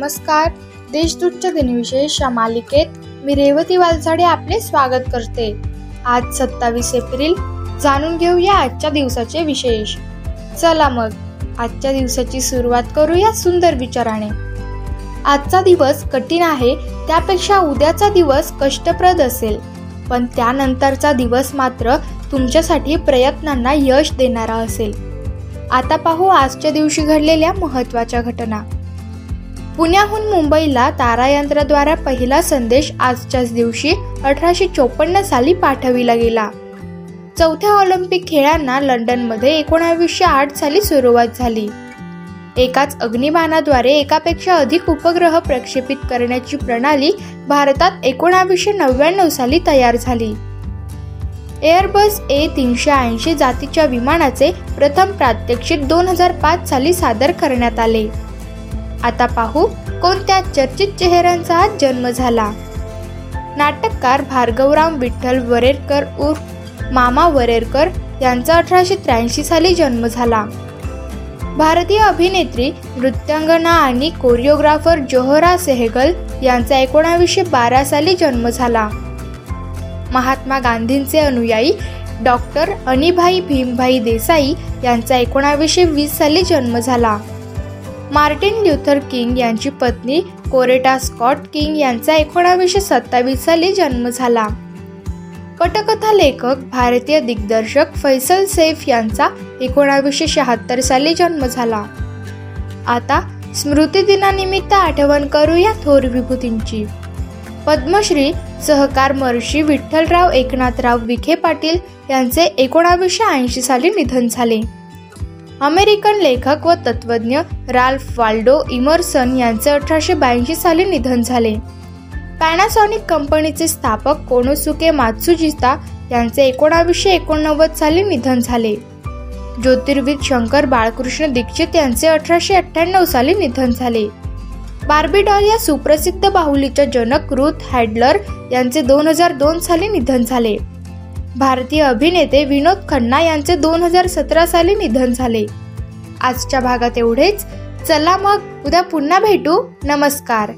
नमस्कार. देशदूतच्या दिनविशेष या मालिकेत मी रेवती वालसाडे आपले स्वागत करते. आज सत्तावीस एप्रिल. जाणून घेऊया आजच्या दिवसाचे विशेष. चला मग आजच्या दिवसाची सुरुवात करूया सुंदर विचाराने. आजचा दिवस कठीण आहे त्यापेक्षा उद्याचा दिवस कष्टप्रद असेल. पण त्यानंतरचा दिवस मात्र तुमच्यासाठी प्रयत्नांना यश देणारा असेल. आता पाहू आजच्या दिवशी घडलेल्या महत्त्वाच्या घटना. पुण्याहून मुंबईला तारायंत्राद्वारा पहिला संदेश आजच्याच दिवशी अठराशे चोपन्न साली पाठविला गेला. चौथ्या ऑलिम्पिक खेळांना लंडनमध्ये एकोणावीसशे आठ साली सुरुवात झाली. एकाच अग्निबाणाद्वारे एकापेक्षा अधिक उपग्रह प्रक्षेपित करण्याची प्रणाली भारतात एकोणावीसशे नव्याण्णव साली तयार झाली. एअरबस ए तीनशे ऐंशी जातीच्या विमानाचे प्रथम प्रात्यक्षिक दोन हजार पाच साली सादर करण्यात आले. आता पाहू कोणत्या चर्चित चेहऱ्यांचा जन्म झाला. नाटककार भार्गवराम विठ्ठल वरेरकर उर्फ मामा वरेरकर यांचा अठराशे त्र्याऐंशी साली जन्म झाला. भारतीय अभिनेत्री नृत्यांगना आणि कोरिओग्राफर जोहरा सेहगल यांचा एकोणावीसशे बारा साली जन्म झाला. महात्मा गांधींचे अनुयायी डॉक्टर अनिभाई भीमभाई देसाई यांचा एकोणावीसशे वीस साली जन्म झाला. मार्टिन ल्युथर किंग यांची पत्नी कोरेटा स्कॉट किंग यांचा एकोणावीसशे सत्तावीस साली जन्म झाला. पटकथा लेखक भारतीय दिग्दर्शक फैसल सैफ यांचा एकोणावीसशे शहात्तर साली जन्म झाला. आता स्मृतिदिनानिमित्त आठवण करूया थोर विभूतींची. पद्मश्री सहकार महर्षी विठ्ठलराव एकनाथराव विखे पाटील यांचे एकोणावीसशे ऐंशी साली निधन झाले. अमेरिकन लेखक व तत्वज्ञ राल्फ वाल्डो इमर्सन यांचे अठराशे ब्याऐंशी साली निधन झाले. पॅनासॉनिक कंपनीचे स्थापक कोनोसुके मात्सुजिता यांचे एकोणावीसशे एकोणनव्वद साली निधन झाले. ज्योतिर्विद शंकर बाळकृष्ण दीक्षित यांचे अठराशे अठ्ठ्याण्णव साली निधन झाले. बार्बीडॉल या सुप्रसिद्ध बाहुलीच्या जनक रुथ हॅडलर यांचे दोन हजार दोन साली निधन झाले. भारतीय अभिनेते विनोद खन्ना यांचे दोन हजार सतरा साली निधन झाले. आजच्या भागात एवढेच. चला मग उद्या पुन्हा भेटू. नमस्कार.